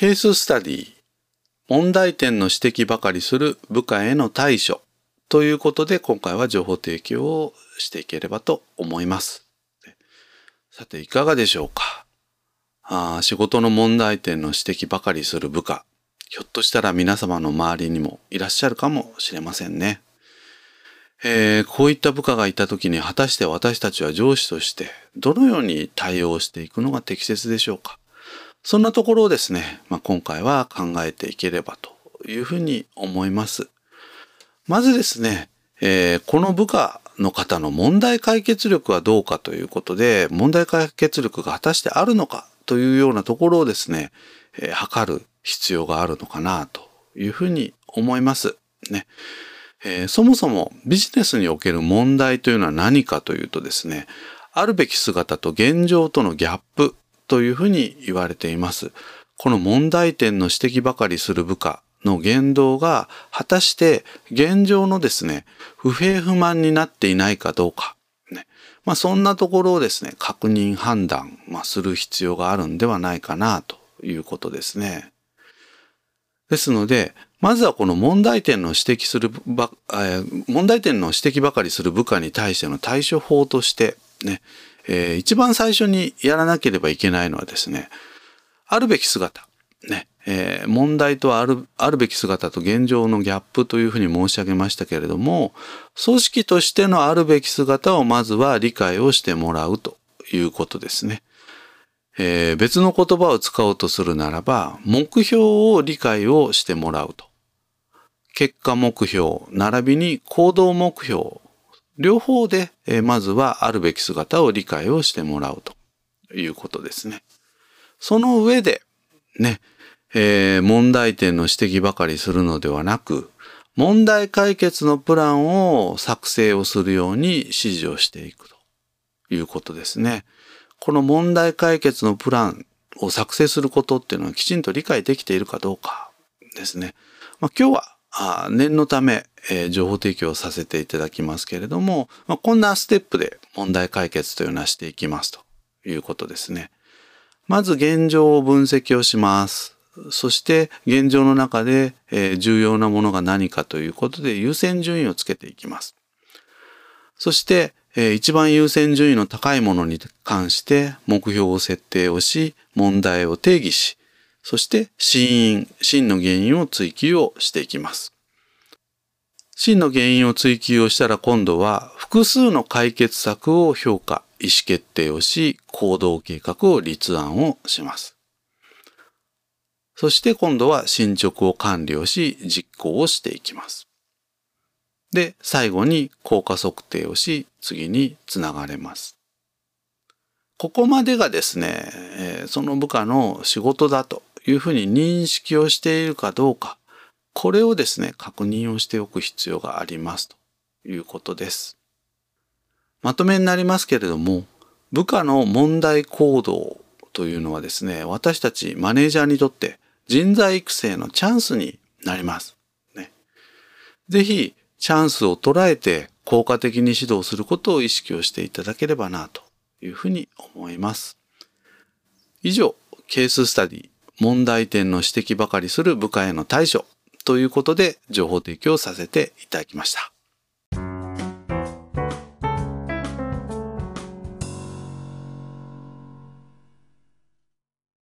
ケーススタディ、問題点の指摘ばかりする部下への対処ということで今回は情報提供をしていければと思います。さて、いかがでしょうか？あ仕事の問題点の指摘ばかりする部下、ひょっとしたら皆様の周りにもいらっしゃるかもしれませんね。えー、こういった部下がいた時に果たして私たちは上司としてどのように対応していくのが適切でしょうか？そんなところをですね、まあ、今回は考えていければというふうに思います。まずですね、えー、この部下の方の問題解決力はどうかということで、問題解決力が果たしてあるのかというようなところをですね、えー、測る必要があるのかなというふうに思います。ね。えー、そもそもビジネスにおける問題というのは何かというとですね、あるべき姿と現状とのギャップというふうに言われています。この問題点の指摘ばかりする部下の言動が果たして現状のですね、不平不満になっていないかどうか、ね、まあそんなところをですね、確認判断、まあ、する必要があるんではないかなということですね。ですので、まずはこの問題点の指摘するば、えー、問題点の指摘ばかりする部下に対しての対処法としてね、えー、一番最初にやらなければいけないのはですね、あるべき姿、ね、えー、問題とあるあるべき姿と現状のギャップというふうに申し上げましたけれども組織としてのあるべき姿をまずは理解をしてもらうということですね。えー、別の言葉を使おうとするならば目標を理解をしてもらうと。結果目標並びに行動目標両方で、え、まずはあるべき姿を理解をしてもらうということですね。その上でね、えー、問題点の指摘ばかりするのではなく、問題解決のプランを作成をするように指示をしていくということですね。この問題解決のプランを作成することっていうのはきちんと理解できているかどうかですね。まあ、今日はあ念のため、えー、情報提供させていただきますけれども、まあ、こんなステップで問題解決というのはしていきますということですね。まず現状を分析をします。そして現状の中で、え重要なものが何かということで優先順位をつけていきます。そして、え一番優先順位の高いものに関して目標を設定をし、問題を定義し、そして死因、真の原因を追求をしていきます。真の原因を追求をしたら今度は複数の解決策を評価、意思決定をし、行動計画を立案をします。そして今度は進捗を管理をし、実行をしていきます。で、最後に効果測定をし、次につながれます。ここまでがですね、その部下の仕事だというふうに認識をしているかどうか、これをですね、確認をしておく必要がありますということです。まとめになりますけれども、部下の問題行動というのはですね、私たちマネージャーにとって人材育成のチャンスになります。ね、ぜひ、チャンスを捉えて効果的に指導することを意識をしていただければなというふうに思います。以上、ケーススタディ、問題点の指摘ばかりする部下への対処ということで情報提供させていただきました。